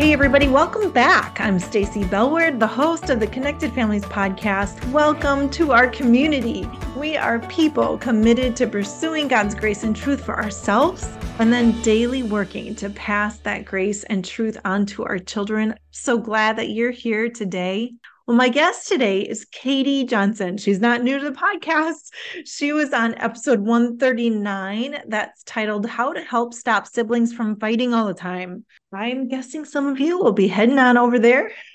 Hey everybody, welcome back. I'm Stacy Bellward, the host of the Connected Families podcast. Welcome to our community. We are people committed to pursuing God's grace and truth for ourselves and then daily working to pass that grace and truth on to our children. So glad that you're here today. Well, my guest today is Katie Johnson. She's not new to the podcast. She was on episode 139 that's titled How to Help Stop Siblings from Fighting All the Time. I'm guessing some of you will be heading on over there.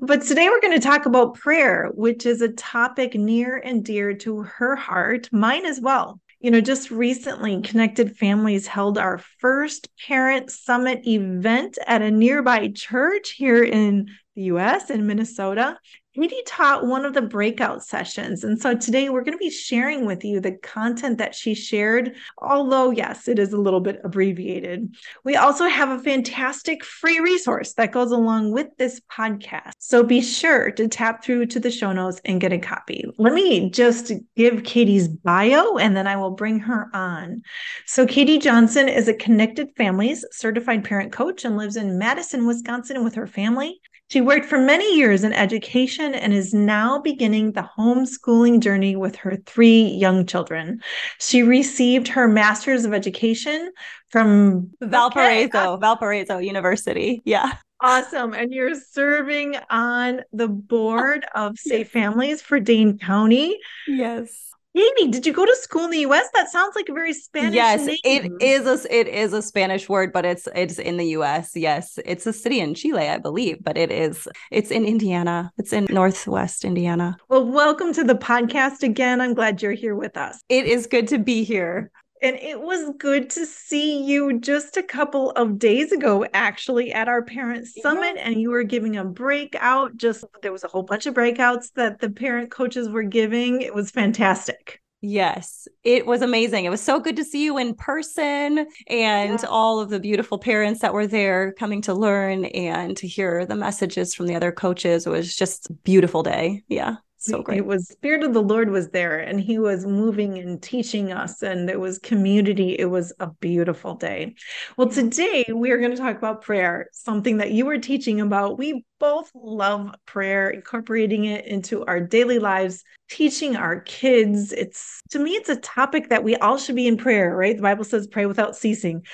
but today we're going to talk about prayer, which is a topic near and dear to her heart, mine as well. You know, just recently, Connected Families held our first parent summit event at a nearby church here in the US in Minnesota. Katie taught one of the breakout sessions. And so today we're going to be sharing with you the content that she shared, although, yes, it is a little bit abbreviated. We also have a fantastic free resource that goes along with this podcast. So be sure to tap through to the show notes and get a copy. Let me just give Katie's bio and then I will bring her on. So, Katie Johnson is a Connected Families certified parent coach and lives in Madison, Wisconsin with her family. She worked for many years in education and is now beginning the homeschooling journey with her three young children. She received her master's of education from Valparaiso, Valparaiso University. Yeah. Awesome. And you're serving on the board oh, of Safe Families for Dane County. Yes. Amy, did you go to school in the U.S.? That sounds like a very Spanish. Yes, name. it is a it is a Spanish word, but it's it's in the U.S. Yes, it's a city in Chile, I believe, but it is it's in Indiana. It's in Northwest Indiana. Well, welcome to the podcast again. I'm glad you're here with us. It is good to be here. And it was good to see you just a couple of days ago, actually, at our parent summit. And you were giving a breakout. Just there was a whole bunch of breakouts that the parent coaches were giving. It was fantastic. Yes, it was amazing. It was so good to see you in person and yeah. all of the beautiful parents that were there coming to learn and to hear the messages from the other coaches. It was just a beautiful day. Yeah so great. It was Spirit of the Lord was there and he was moving and teaching us, and it was community. It was a beautiful day. Well, today we are going to talk about prayer, something that you were teaching about. We both love prayer, incorporating it into our daily lives, teaching our kids. It's to me, it's a topic that we all should be in prayer, right? The Bible says pray without ceasing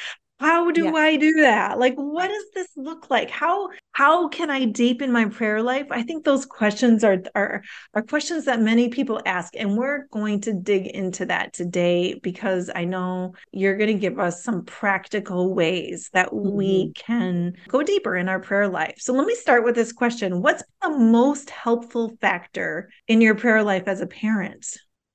how do yeah. i do that? Like what does this look like? How how can i deepen my prayer life? I think those questions are are are questions that many people ask and we're going to dig into that today because i know you're going to give us some practical ways that mm-hmm. we can go deeper in our prayer life. So let me start with this question. What's the most helpful factor in your prayer life as a parent?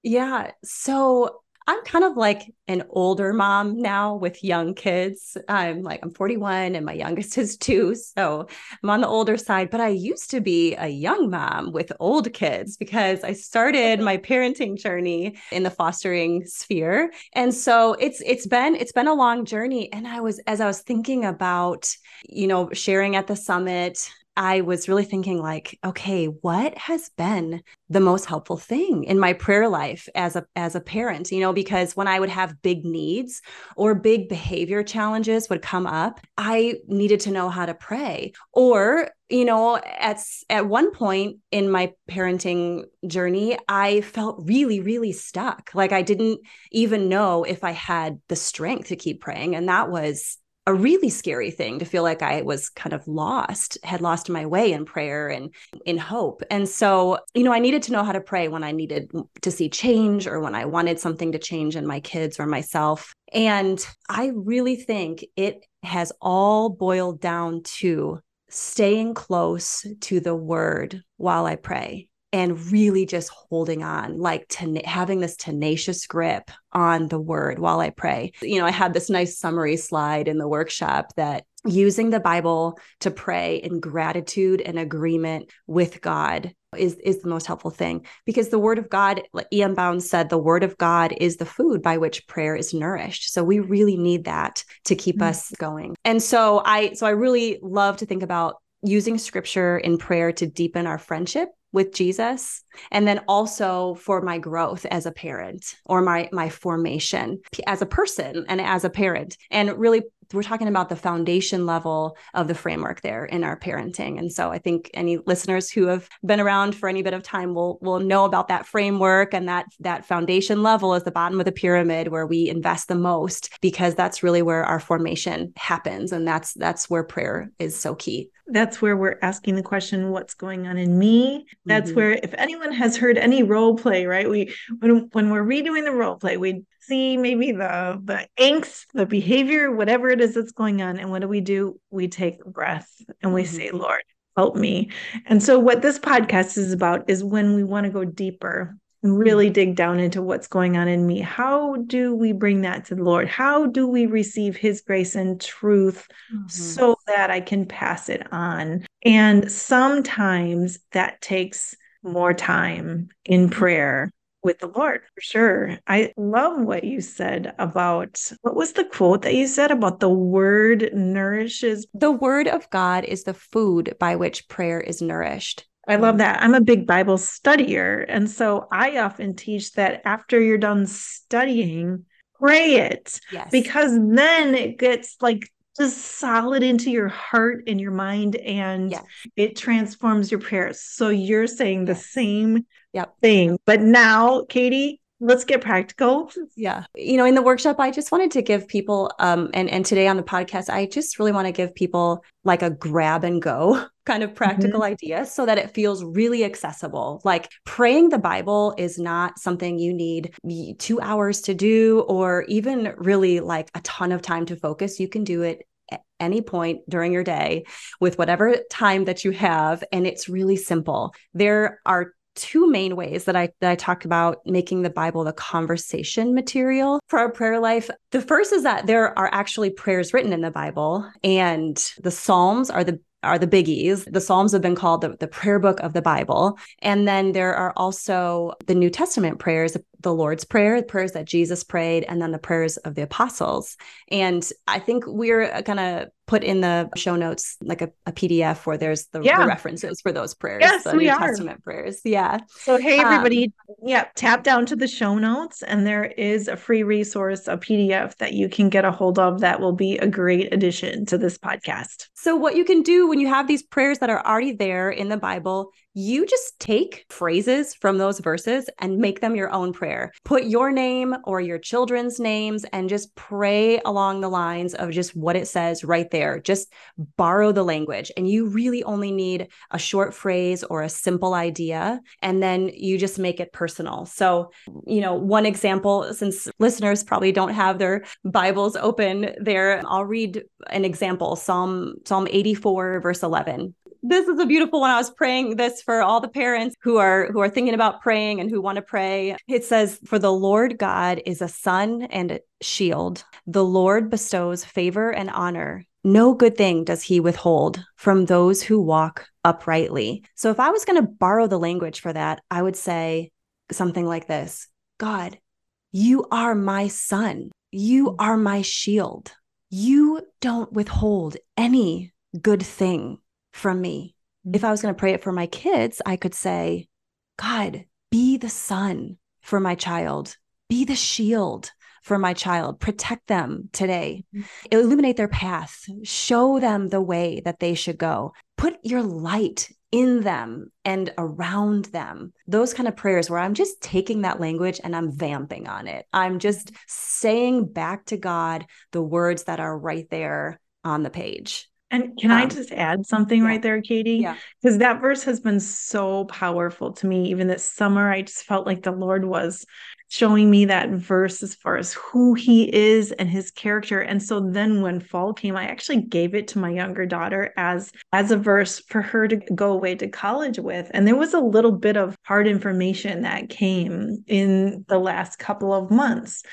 Yeah so I'm kind of like an older mom now with young kids. I'm like, I'm 41 and my youngest is two. So I'm on the older side, but I used to be a young mom with old kids because I started my parenting journey in the fostering sphere. And so it's, it's been, it's been a long journey. And I was, as I was thinking about, you know, sharing at the summit, I was really thinking like, okay, what has been the most helpful thing in my prayer life as a as a parent, you know, because when I would have big needs or big behavior challenges would come up, I needed to know how to pray. Or, you know, at at one point in my parenting journey, I felt really really stuck. Like I didn't even know if I had the strength to keep praying, and that was a really scary thing to feel like I was kind of lost, had lost my way in prayer and in hope. And so, you know, I needed to know how to pray when I needed to see change or when I wanted something to change in my kids or myself. And I really think it has all boiled down to staying close to the word while I pray and really just holding on, like ten- having this tenacious grip on the word while I pray. You know, I had this nice summary slide in the workshop that using the Bible to pray in gratitude and agreement with God is is the most helpful thing because the word of God like E.M. Bounds said the word of God is the food by which prayer is nourished so we really need that to keep mm-hmm. us going and so I so I really love to think about using scripture in prayer to deepen our friendship with Jesus and then also for my growth as a parent or my my formation as a person and as a parent. And really we're talking about the foundation level of the framework there in our parenting. And so I think any listeners who have been around for any bit of time will will know about that framework and that that foundation level is the bottom of the pyramid where we invest the most because that's really where our formation happens and that's that's where prayer is so key that's where we're asking the question what's going on in me that's mm-hmm. where if anyone has heard any role play right we when, when we're redoing the role play we see maybe the the angst the behavior whatever it is that's going on and what do we do we take a breath and we mm-hmm. say lord help me and so what this podcast is about is when we want to go deeper and really dig down into what's going on in me. How do we bring that to the Lord? How do we receive His grace and truth mm-hmm. so that I can pass it on? And sometimes that takes more time in mm-hmm. prayer with the Lord for sure. I love what you said about what was the quote that you said about the word nourishes? The word of God is the food by which prayer is nourished. I love that. I'm a big Bible studier. And so I often teach that after you're done studying, pray it. Yes. Because then it gets like just solid into your heart and your mind and yes. it transforms your prayers. So you're saying the same yep. thing. But now, Katie, let's get practical yeah you know in the workshop i just wanted to give people um and and today on the podcast i just really want to give people like a grab and go kind of practical mm-hmm. idea so that it feels really accessible like praying the bible is not something you need 2 hours to do or even really like a ton of time to focus you can do it at any point during your day with whatever time that you have and it's really simple there are two main ways that I that I talk about making the Bible the conversation material for our prayer life. The first is that there are actually prayers written in the Bible and the Psalms are the are the biggies. The Psalms have been called the, the prayer book of the Bible. And then there are also the New Testament prayers, the Lord's Prayer, the prayers that Jesus prayed, and then the prayers of the apostles. And I think we're going to put in the show notes like a, a PDF where there's the, yeah. the, references for those prayers, yes, the New are. Testament prayers. Yeah. So hey everybody, um, yeah, tap down to the show notes and there is a free resource, a PDF that you can get a hold of that will be a great addition to this podcast. So what you can do when you have these prayers that are already there in the Bible, you just take phrases from those verses and make them your own prayer. Put your name or your children's names and just pray along the lines of just what it says right there. Just borrow the language. And you really only need a short phrase or a simple idea. And then you just make it personal. So, you know, one example, since listeners probably don't have their Bibles open there, I'll read an example Psalm, Psalm 84, verse 11 this is a beautiful one. I was praying this for all the parents who are who are thinking about praying and who want to pray. It says, "For the Lord God is a sun and a shield. The Lord bestows favor and honor. No good thing does he withhold from those who walk uprightly." So if I was going to borrow the language for that, I would say something like this. God, you are my sun. You are my shield. You don't withhold any good thing from me. If I was going to pray it for my kids, I could say, God, be the sun for my child, be the shield for my child, protect them today, mm-hmm. illuminate their path, show them the way that they should go, put your light in them and around them. Those kind of prayers where I'm just taking that language and I'm vamping on it. I'm just saying back to God the words that are right there on the page. And can um, I just add something yeah. right there, Katie? Yeah. Because that verse has been so powerful to me. Even this summer, I just felt like the Lord was showing me that verse as far as who he is and his character. And so then when fall came i actually gave it to my younger daughter as as a verse for her to go away to college with. And there was a little bit of hard information that came in the last couple of months.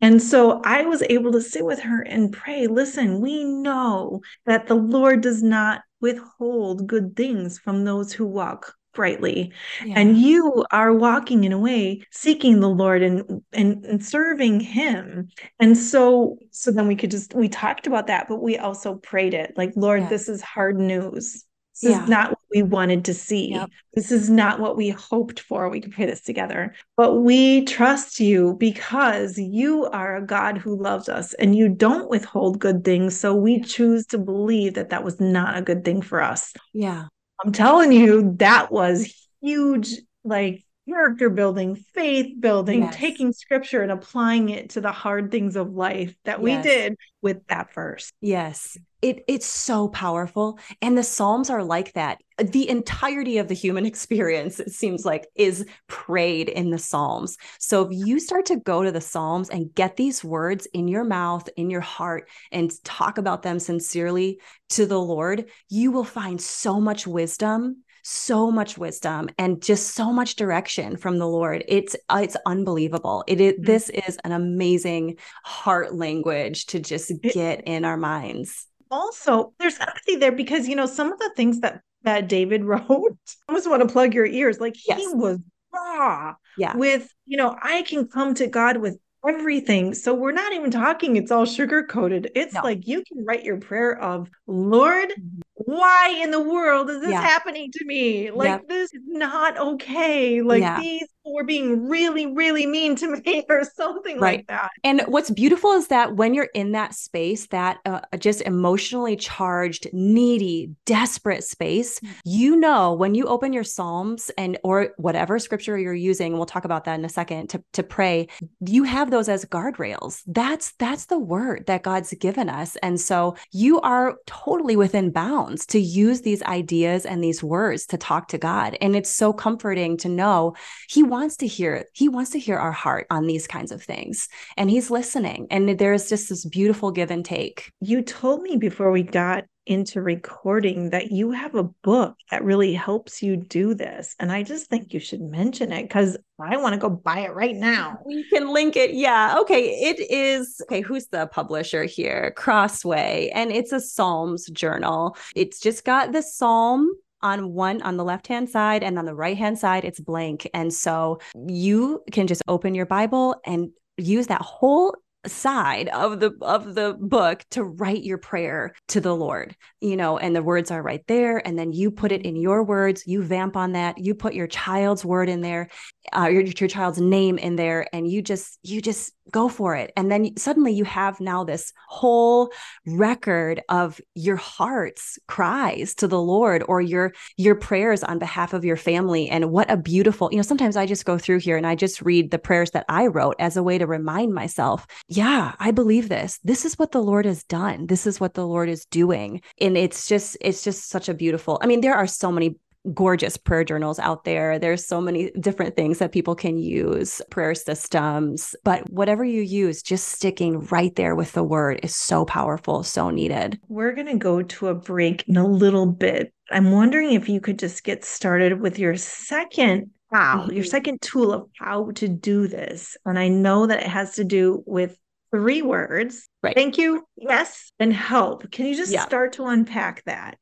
And so i was able to sit with her and pray listen we know that the lord does not withhold good things from those who walk brightly yeah. and you are walking in a way seeking the lord and, and and serving him and so so then we could just we talked about that but we also prayed it like lord this is hard news this yeah. is not what we wanted to see. Yep. This is not what we hoped for. We could pray this together. But we trust you because you are a God who loves us and you don't withhold good things. So we choose to believe that that was not a good thing for us. Yeah. I'm telling you, that was huge, like character building, faith building, Yes. taking scripture and applying it to the hard things of life that we did with that verse. Yes. It it's so powerful. And the Psalms are like that. The entirety of the human experience, it seems like, is prayed in the Psalms. So if you start to go to the Psalms and get these words in your mouth, in your heart, and talk about them sincerely to the Lord, you will find so much wisdom so much wisdom and just so much direction from the lord it's uh, it's unbelievable it is Mhm. this is an amazing heart language to just It- get in our minds Also, there's empathy there because you know some of the things that that David wrote. I almost want to plug your ears. Like he Yes. was raw yeah with, you know, I can come to God with everything. So we're not even talking it's all sugar coated. It's No. like you can write your prayer of, Lord, Mhm. Why in the world is this Yeah. happening to me? Like Yep. this is not okay. Like Yeah. these were being really, really mean to me or something Right. like that. And what's beautiful is that when you're in that space, that uh, just emotionally charged, needy, desperate space, Mm. you know when you open your Psalms and or whatever scripture you're using, we'll talk about that in a second to to pray. You have those as guardrails. That's that's the word that God's given us, and so you are totally within bounds to use these ideas and these words to talk to God. And it's so comforting to know He wants to hear. He wants to hear our heart on these kinds of things and he's listening and there's just this beautiful give and take You told me before we got into recording that you have a book that really helps you do this. And I just think you should mention it because I want to go buy it right now. we can link it yeah okay it is okay who's the publisher here crossway and it's a psalms journal it's just got the psalm on one on the left hand side and on the right hand side it's blank and so you can just open your bible and use that whole side of the of the book to write your prayer to the lord you know and the words are right there. And then you put it in your words you vamp on that you put your child's word in there uh, your, your child's name in there and you just you just go for it. And then suddenly you have now this whole record of your heart's cries to the lord or your your prayers on behalf of your family. And what a beautiful you know sometimes i just go through here and i just read the prayers that i wrote as a way to remind myself yeah i believe this. This is what the lord has done. This is what the lord is doing. And it's just it's just such a beautiful i mean there are so many gorgeous prayer journals out there. There's so many different things that people can use, prayer systems, but whatever you use, just sticking right there with the word is so powerful, so needed. We're going to go to a break in a little bit. I'm wondering if you could just get started with your second how, your second tool of how to do this. And I know that it has to do with three words Right. thank you, yes, and help. Can you just Yeah. start to unpack that?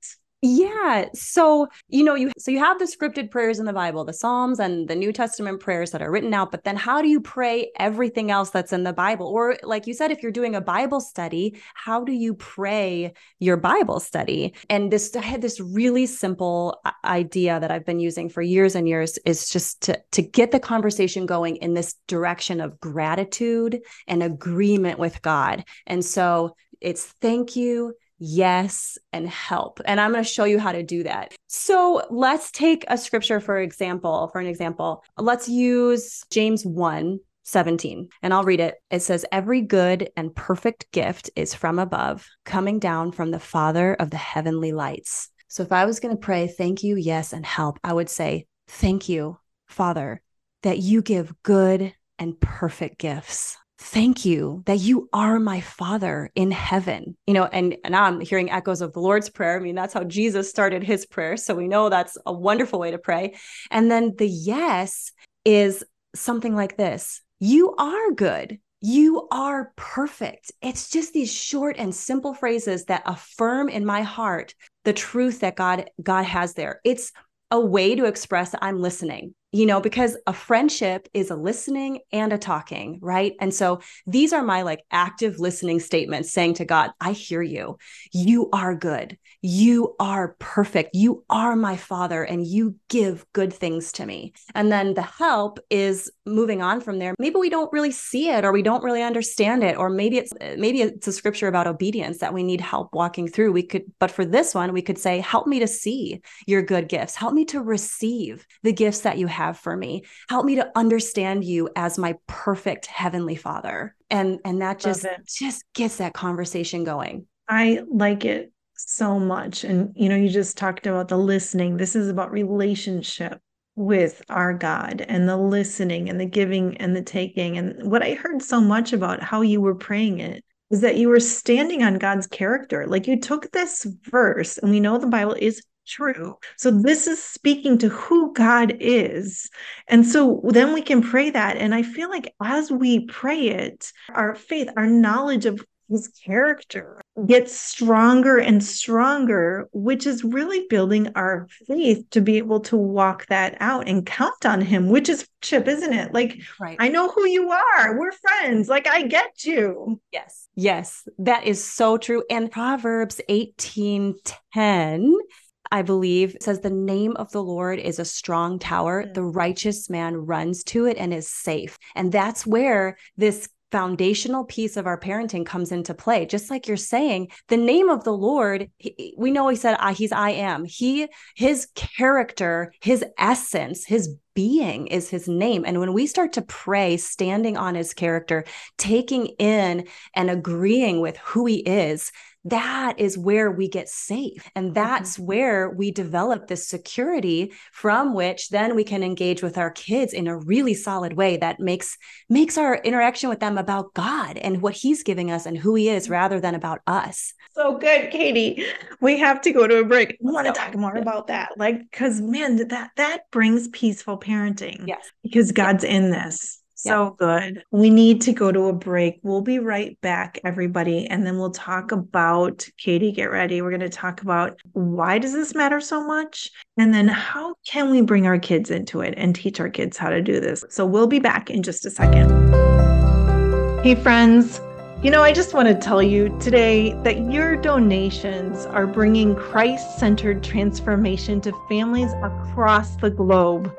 Yeah. So, you know, you so you have the scripted prayers in the Bible, the Psalms and the New Testament prayers that are written out, but then how do you pray everything else that's in the Bible? Or like you said if you're doing a Bible study, how do you pray your Bible study? And this I had this really simple idea that I've been using for years and years is just to to get the conversation going in this direction of gratitude and agreement with God. And so it's thank you, yes, and help. And I'm going to show you how to do that. So let's take a scripture for example, for an example. Let's use James 1 17, and I'll read it. It says, Every good and perfect gift is from above, coming down from the Father of the heavenly lights. So if I was going to pray, thank you, yes, and help, I would say, Thank you, Father, that you give good and perfect gifts. Thank you that you are my father in heaven. You know, and, and I'm hearing echoes of the Lord's Prayer. I mean, that's how Jesus started his prayer. So we know that's a wonderful way to pray. And then the yes is something like this You are good. You are perfect. It's just these short and simple phrases that affirm in my heart the truth that God God has there. It's a way to express I'm listening. You know, because a friendship is a listening and a talking, right? And so these are my like active listening statements saying to God, I hear you. You are good. You are perfect. You are my father and you give good things to me. And then the help is moving on from there. Maybe we don't really see it or we don't really understand it or maybe it's eh, maybe it's a scripture about obedience that we need help walking through. We could but for this one we could say help me to see your good gifts. Help me to receive the gifts that you have have for me. Help me to understand you as my perfect heavenly father. And and that just just gets that conversation going. I like it so much. And you know, you just talked about the listening. This is about relationship with our God and the listening and the giving and the taking. And what I heard so much about how you were praying it is that you were standing on God's character. Like you took this verse, and we know the Bible is true. So this is speaking to who God is. And so then we can pray that. And I feel like as we pray it, our faith, our knowledge of his character gets stronger and stronger, which is really building our faith to be able to walk that out and count on him, which is chip, isn't it? Like, right. I know who you are. We're friends. Like, I get you. Yes. Yes. That is so true. And Proverbs 18 10 I believe, says the name of the Lord is a strong tower. Mm. The righteous man runs to it and is safe. And that's where this foundational piece of our parenting comes into play. Just like you're saying, the name of the Lord, he, we know he said, ah, he's I am. He, his character, his essence, his being is his name. And when we start to pray, standing on his character, taking in and agreeing with who he is, that is where we get safe. And that's mm-hmm. where we develop this security from which then we can engage with our kids in a really solid way that makes makes our interaction with them about God and what he's giving us and who he is rather than about us. So good, Katie. We have to go to a break. I want to talk more about that. Like cuz man that that brings peaceful parenting. Yes. Because God's in this. So good. We need to go to a break. We'll be right back, everybody. And then we'll talk about Katie, get ready. We're going to talk about why does this matter so much? And then how can we bring our kids into it and teach our kids how to do this? So we'll be back in just a second. Hey, friends. You know, I just want to tell you today that your donations are bringing Christ centered transformation to families across the globe.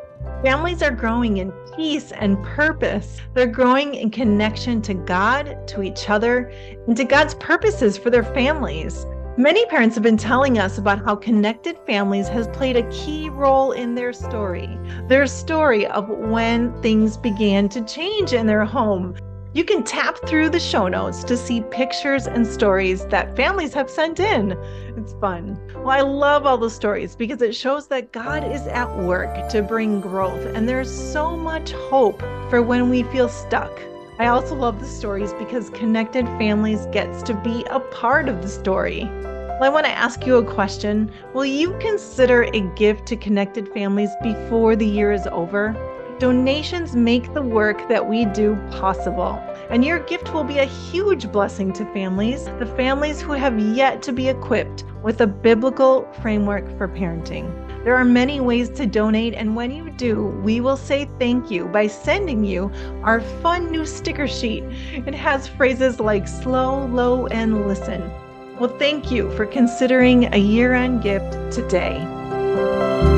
Families are growing in peace and purpose. They're growing in connection to God, to each other, and to God's purposes for their families. Many parents have been telling us about how connected families has played a key role in their story. Their story of when things began to change in their home, you can tap through the show notes to see pictures and stories that families have sent in. It's fun. Well, I love all the stories because it shows that God is at work to bring growth, and there's so much hope for when we feel stuck. I also love the stories because Connected Families gets to be a part of the story. Well, I want to ask you a question. Will you consider a gift to Connected Families before the year is over? Donations make the work that we do possible. And your gift will be a huge blessing to families, the families who have yet to be equipped with a biblical framework for parenting. There are many ways to donate, and when you do, we will say thank you by sending you our fun new sticker sheet. It has phrases like slow, low, and listen. Well, thank you for considering a year end gift today.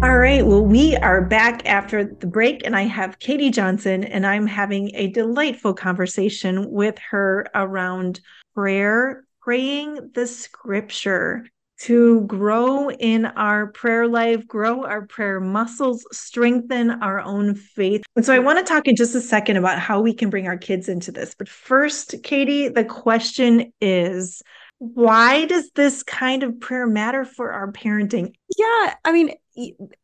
All right. Well, we are back after the break, and I have Katie Johnson, and I'm having a delightful conversation with her around prayer, praying the scripture to grow in our prayer life, grow our prayer muscles, strengthen our own faith. And so I want to talk in just a second about how we can bring our kids into this. But first, Katie, the question is why does this kind of prayer matter for our parenting? Yeah, I mean,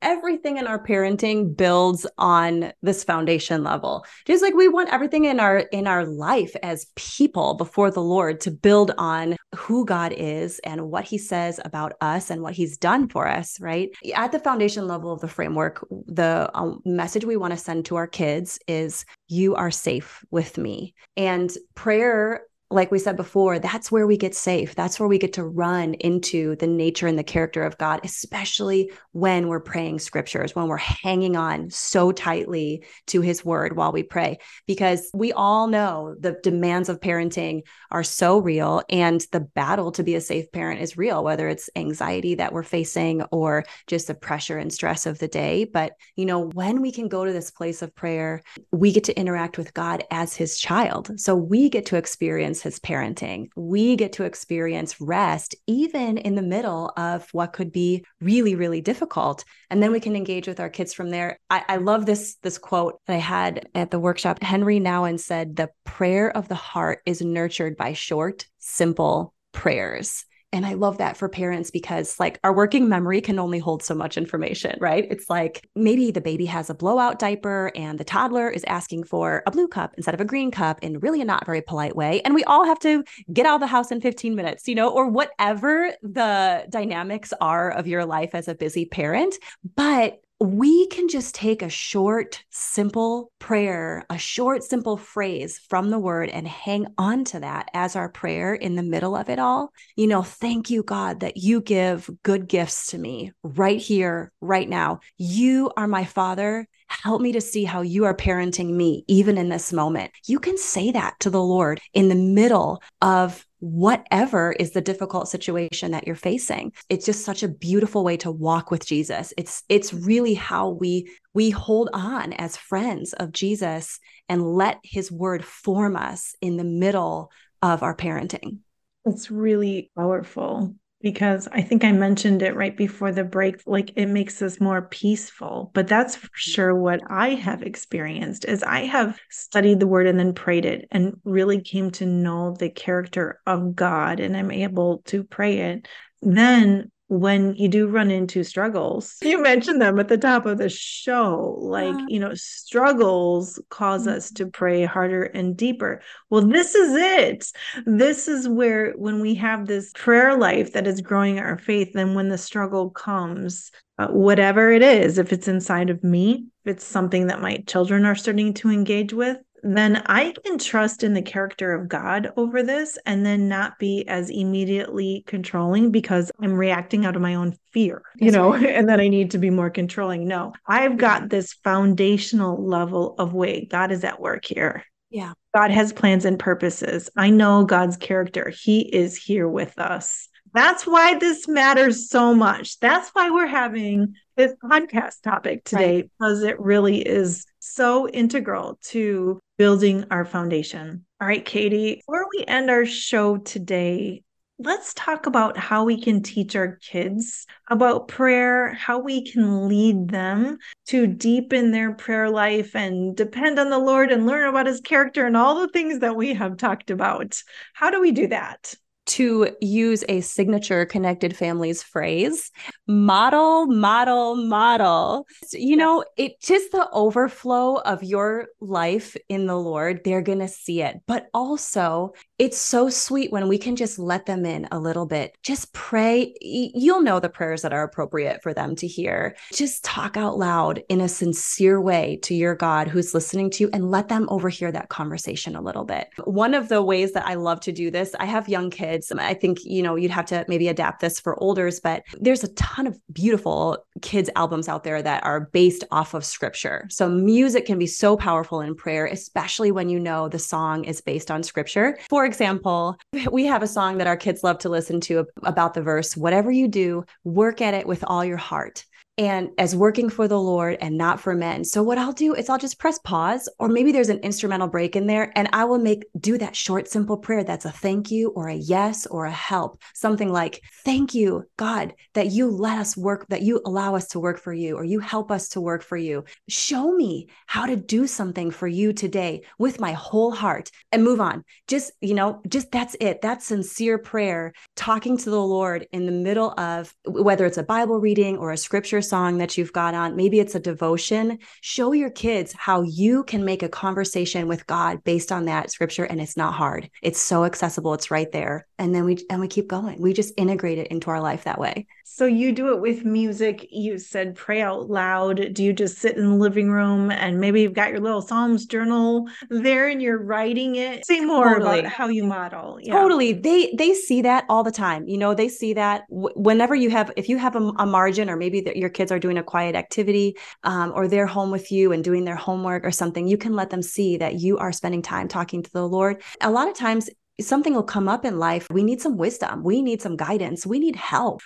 everything in our parenting builds on this foundation level. Just like we want everything in our in our life as people before the lord to build on who god is and what he says about us and what he's done for us right? At the foundation level of the framework the um, message we want to send to our kids is you are safe with me. And prayer like we said before, that's where we get safe. That's where we get to run into the nature and the character of God, especially when we're praying scriptures, when we're hanging on so tightly to his word while we pray. Because we all know the demands of parenting are so real and the battle to be a safe parent is real, whether it's anxiety that we're facing or just the pressure and stress of the day. But, you know, when we can go to this place of prayer, we get to interact with God as his child. So we get to experience his parenting. We get to experience rest even in the middle of what could be really, really difficult. And then we can engage with our kids from there. I, I love this, this quote that I had at the workshop. Henri Nouwen said, The prayer of the heart is nurtured by short, simple prayers. And I love that for parents because, like, our working memory can only hold so much information, right? It's like maybe the baby has a blowout diaper and the toddler is asking for a blue cup instead of a green cup in really a not very polite way. And we all have to get out of the house in 15 minutes, you know, or whatever the dynamics are of your life as a busy parent. But we can just take a short, simple prayer, a short, simple phrase from the word and hang on to that as our prayer in the middle of it all. You know, thank you, God, that you give good gifts to me right here, right now. You are my father. Help me to see how you are parenting me, even in this moment. You can say that to the Lord in the middle of whatever is the difficult situation that you're facing. It's just such a beautiful way to walk with jesus. It's it's really how we we hold on as friends of jesus and let his word form us in the middle of our parenting. It's really powerful because I think I mentioned it right before the break like it makes us more peaceful but that's for mm-hmm. sure what I have experienced is I have studied the word and then prayed it and really came to know the character of God and I'm able to pray it. Then when you do run into struggles, you mentioned them at the top of the show. Like, you know, struggles cause mm-hmm. us to pray harder and deeper. Well, this is it. This is where, when we have this prayer life that is growing our faith, then when the struggle comes, uh, whatever it is, if it's inside of me, if it's something that my children are starting to engage with, then I can trust in the character of God over this and then not be as immediately controlling because I'm reacting out of my own fear, you know, and then I need to be more controlling. No, I've got this foundational level of wait, God is at work here. Yeah. God has plans and purposes. I know God's character. He is here with us. That's why this matters so much. That's why we're having this podcast topic today, right. because it really is so integral to building our foundation. All right, Katie, before we end our show today, let's talk about how we can teach our kids about prayer, how we can lead them to deepen their prayer life and depend on the Lord and learn about his character and all the things that we have talked about. How do we do that? To use a signature connected families phrase model model model. You know it just the overflow of your life in the lord they're going to see it. But also it's so sweet when we can just let them in a little bit. Just pray. You'll know the prayers that are appropriate for them to hear. Just talk out loud in a sincere way to your god who's listening to you and let them overhear that conversation a little bit. One of the ways that i love to do this i have young kids kids. I think, you know, you'd have to maybe adapt this for olders, but there's a ton of beautiful kids albums out there that are based off of scripture. So music can be so powerful in prayer, especially when you know the song is based on scripture. For example, we have a song that our kids love to listen to about the verse, whatever you do, work at it with all your heart and as working for the Lord and not for men. So what I'll do is I'll just press pause or maybe there's an instrumental break in there and I will make do that short simple prayer that's a thank you or a yes or a help. Something like thank you God that you let us work that you allow us to work for you or you help us to work for you. Show me how to do something for you today with my whole heart and move on. Just, you know, just that's it. That's sincere prayer talking to the Lord in the middle of whether it's a Bible reading or a scripture song that you've got on. Maybe it's a devotion. Show your kids how you can make a conversation with God based on that scripture. And it's not hard. It's so accessible. It's right there. And then we and we keep going. We just integrate it into our life that way. So you do it with music. You said pray out loud. Do you just sit in the living room and maybe you've got your little Psalms journal there and you're writing it? Say more totally. about how you model. Yeah. Totally. They they see that all the time. You know, they see that whenever you have if you have a, a margin or maybe your kids are doing a quiet activity um, or they're home with you and doing their homework or something, you can let them see that you are spending time talking to the Lord. A lot of times something will come up in life. We need some wisdom. We need some guidance. We need help.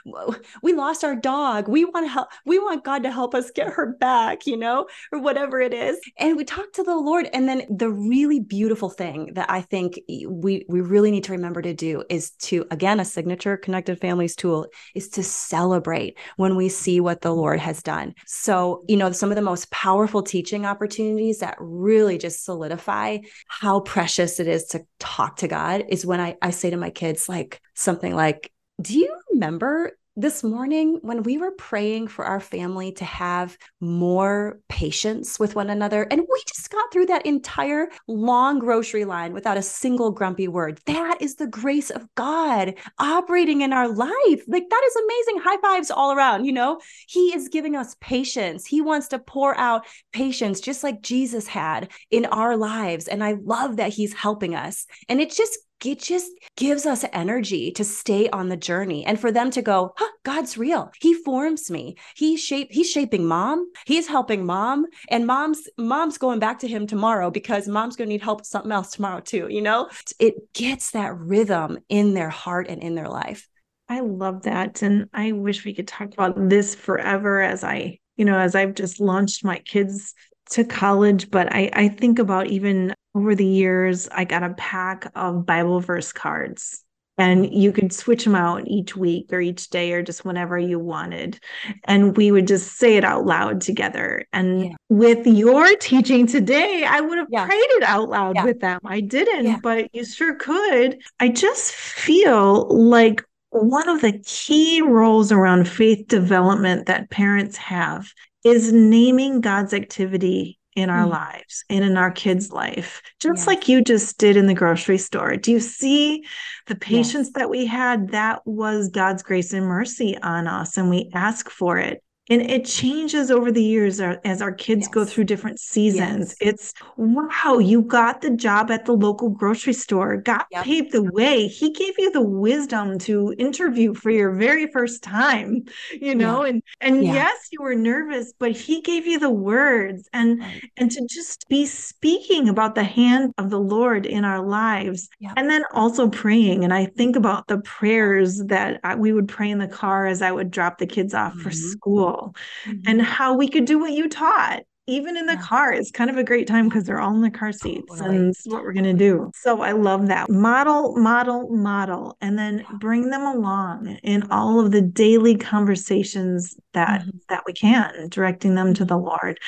We lost our dog. We want help. We want God to help us get her back, you know, or whatever it is. And we talk to the Lord. And then the really beautiful thing that I think we we really need to remember to do is to again a signature connected families tool is to celebrate when we see what the Lord has done. So, you know, some of the most powerful teaching opportunities that really just solidify how precious it is to talk to God is when I, I say to my kids, like something like, Do you remember this morning when we were praying for our family to have more patience with one another? And we just got through that entire long grocery line without a single grumpy word. That is the grace of god operating in our life. Like that is amazing high fives all around you know? He is giving us patience. He wants to pour out patience just like jesus had in our lives. And i love that he's helping us. And it just it just gives us energy to stay on the journey and for them to go, huh, God's real. He forms me. He shape he's shaping mom. He's helping mom. And mom's mom's going back to him tomorrow because mom's gonna need help with something else tomorrow too. You know, it gets that rhythm in their heart and in their life. I love that. And I wish we could talk about this forever as I, you know, as I've just launched my kids to college, but I, I think about even over the years, I got a pack of Bible verse cards and you could switch them out each week or each day or just whenever you wanted and we would just say it out loud together and yeah. with your teaching today i would have yeah. prayed it out loud yeah. with them i didn't but you sure could i just feel like one of the key roles around faith development that parents have is naming god's activity in our mm. lives and in our kids' life, just yes. like you just did in the grocery store. Do you see the patience yes. that we had? That was God's grace and mercy on us, and we ask for it and it changes over the years as our kids yes. go through different seasons yes. it's wow you got the job at the local grocery store god yep. paved the way he gave you the wisdom to interview for your very first time you know yeah. and and yeah. yes you were nervous but he gave you the words and right. and to just be speaking about the hand of the lord in our lives yep. and then also praying and i think about the prayers that I, we would pray in the car as i would drop the kids off mm-hmm. for school mm-hmm. and how we could do what you taught even in the yeah. car. It's kind of a great time because they're all in the car seats totally. and this is what we're going to do. So i love that. Model model model and then bring them along in all of the daily conversations that mm-hmm. that we can directing them to the lord.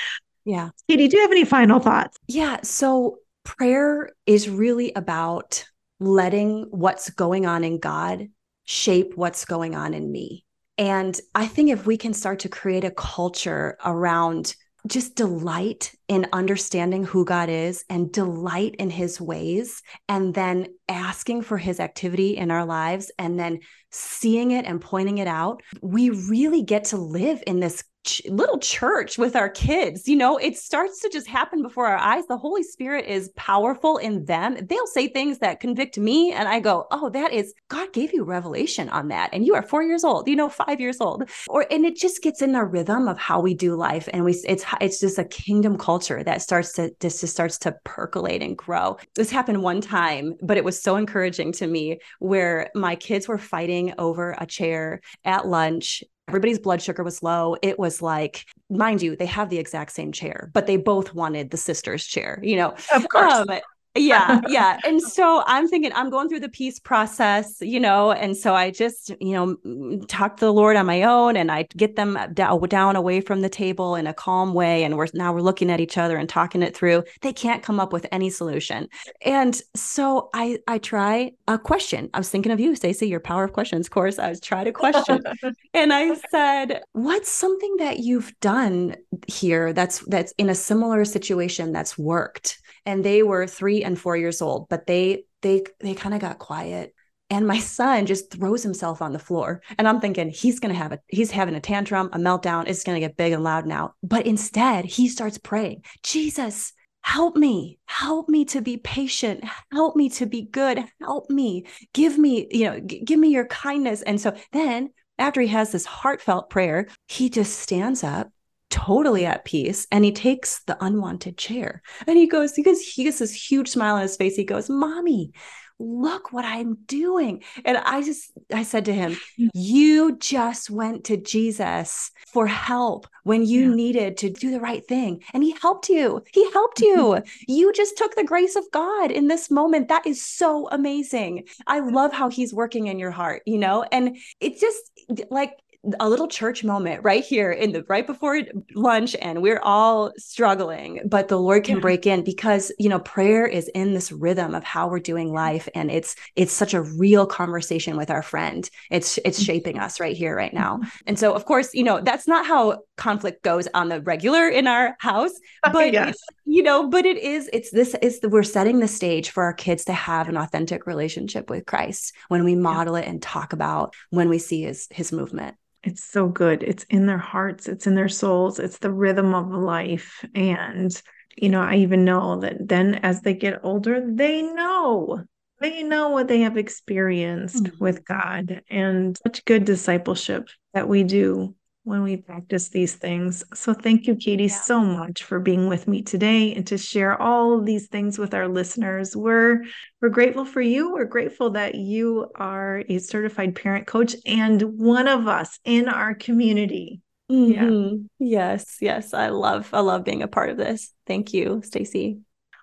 Yeah. Katie do you have any final thoughts? Yeah so prayer is really about letting what's going on in god shape what's going on in me and I think if we can start to create a culture around just delight in understanding who God is and delight in his ways, and then asking for his activity in our lives, and then seeing it and pointing it out, we really get to live in this ch- little church with our kids. You know, it starts to just happen before our eyes. The Holy Spirit is powerful in them. They'll say things that convict me, and I go, "Oh, that is God gave you revelation on that." And you are four years old, you know, five years old, or and it just gets in our rhythm of how we do life, and we it's it's just a kingdom culture that starts to just, just starts to percolate and grow. This happened one time, but it was so encouraging to me where my kids were fighting over a chair at lunch Everybody's blood sugar was low. It was like, mind you, they have the exact same chair, but they both wanted the sister's chair, you know? Of course. Um, yeah, yeah. And so I'm thinking I'm going through the peace process, you know, and so I just, you know, mm, talk to the Lord on my own and I get them down, down away from the table in a calm way and we're now we're looking at each other and talking it through. They can't come up with any solution. And so I I try a question. I was thinking of you, Stacy, your power of questions course. I was trying to question. and I said, "What's something that you've done here that's that's in a similar situation that's worked?" and they were three and four years old, but they they they kind of got quiet. And my son just throws himself on the floor. And I'm thinking he's gonna have a he's having a tantrum, a meltdown. It's gonna get big and loud now. But instead, he starts praying, Jesus, help me help me to be patient help me to be good help me give me you know g- give me your kindness and so then after he has this heartfelt prayer he just stands up totally at peace and he takes the unwanted chair and he goes he gets he gets this huge smile on his face. He goes mommy look what i'm doing. And i just i said to him you just went to jesus for help when you yeah. needed to do the right thing and he helped you. He helped you. Mm-hmm. You just took the grace of god in this moment. That is so amazing. I love how he's working in your heart you know and it just like a little church moment right here in the right before lunch and we're all struggling but the lord can yeah. break in because you know prayer is in this rhythm of how we're doing life and it's it's such a real conversation with our friend it's it's mm-hmm. shaping us right here right now mm-hmm. and so of course you know that's not how conflict goes on the regular in our house but yes. you know but it is it's this is the, we're setting the stage for our kids to have an authentic relationship with christ when we model yeah. it and talk about when we see his his movement it's so good. It's in their hearts, it's in their souls, it's the rhythm of life. And, you know, I even know that then as they get older, they know. They know what they have experienced mm-hmm. with God and such good discipleship that we do when we practice these things. So thank you, Katie, yeah. so much for being with me today and to share all of these things with our listeners. We're we're grateful for you. We're grateful that you are a certified parent coach and one of us in our community. Mm-hmm. Yeah. Yes, yes. I love I love being a part of this. Thank you, Stacy.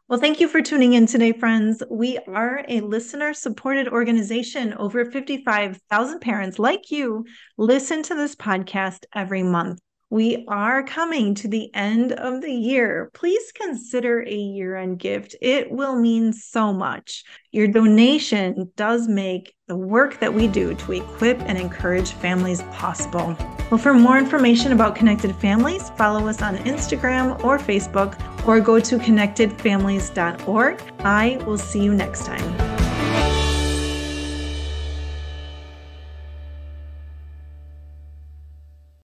Well, thank you for tuning in today, friends. We are a listener supported organization. Over 55,000 parents like you listen to this podcast every month. We are coming to the end of the year. Please consider a year end gift. It will mean so much. Your donation does make the work that we do to equip and encourage families possible. Well, for more information about Connected Families, follow us on Instagram or Facebook or go to connectedfamilies.org. I will see you next time.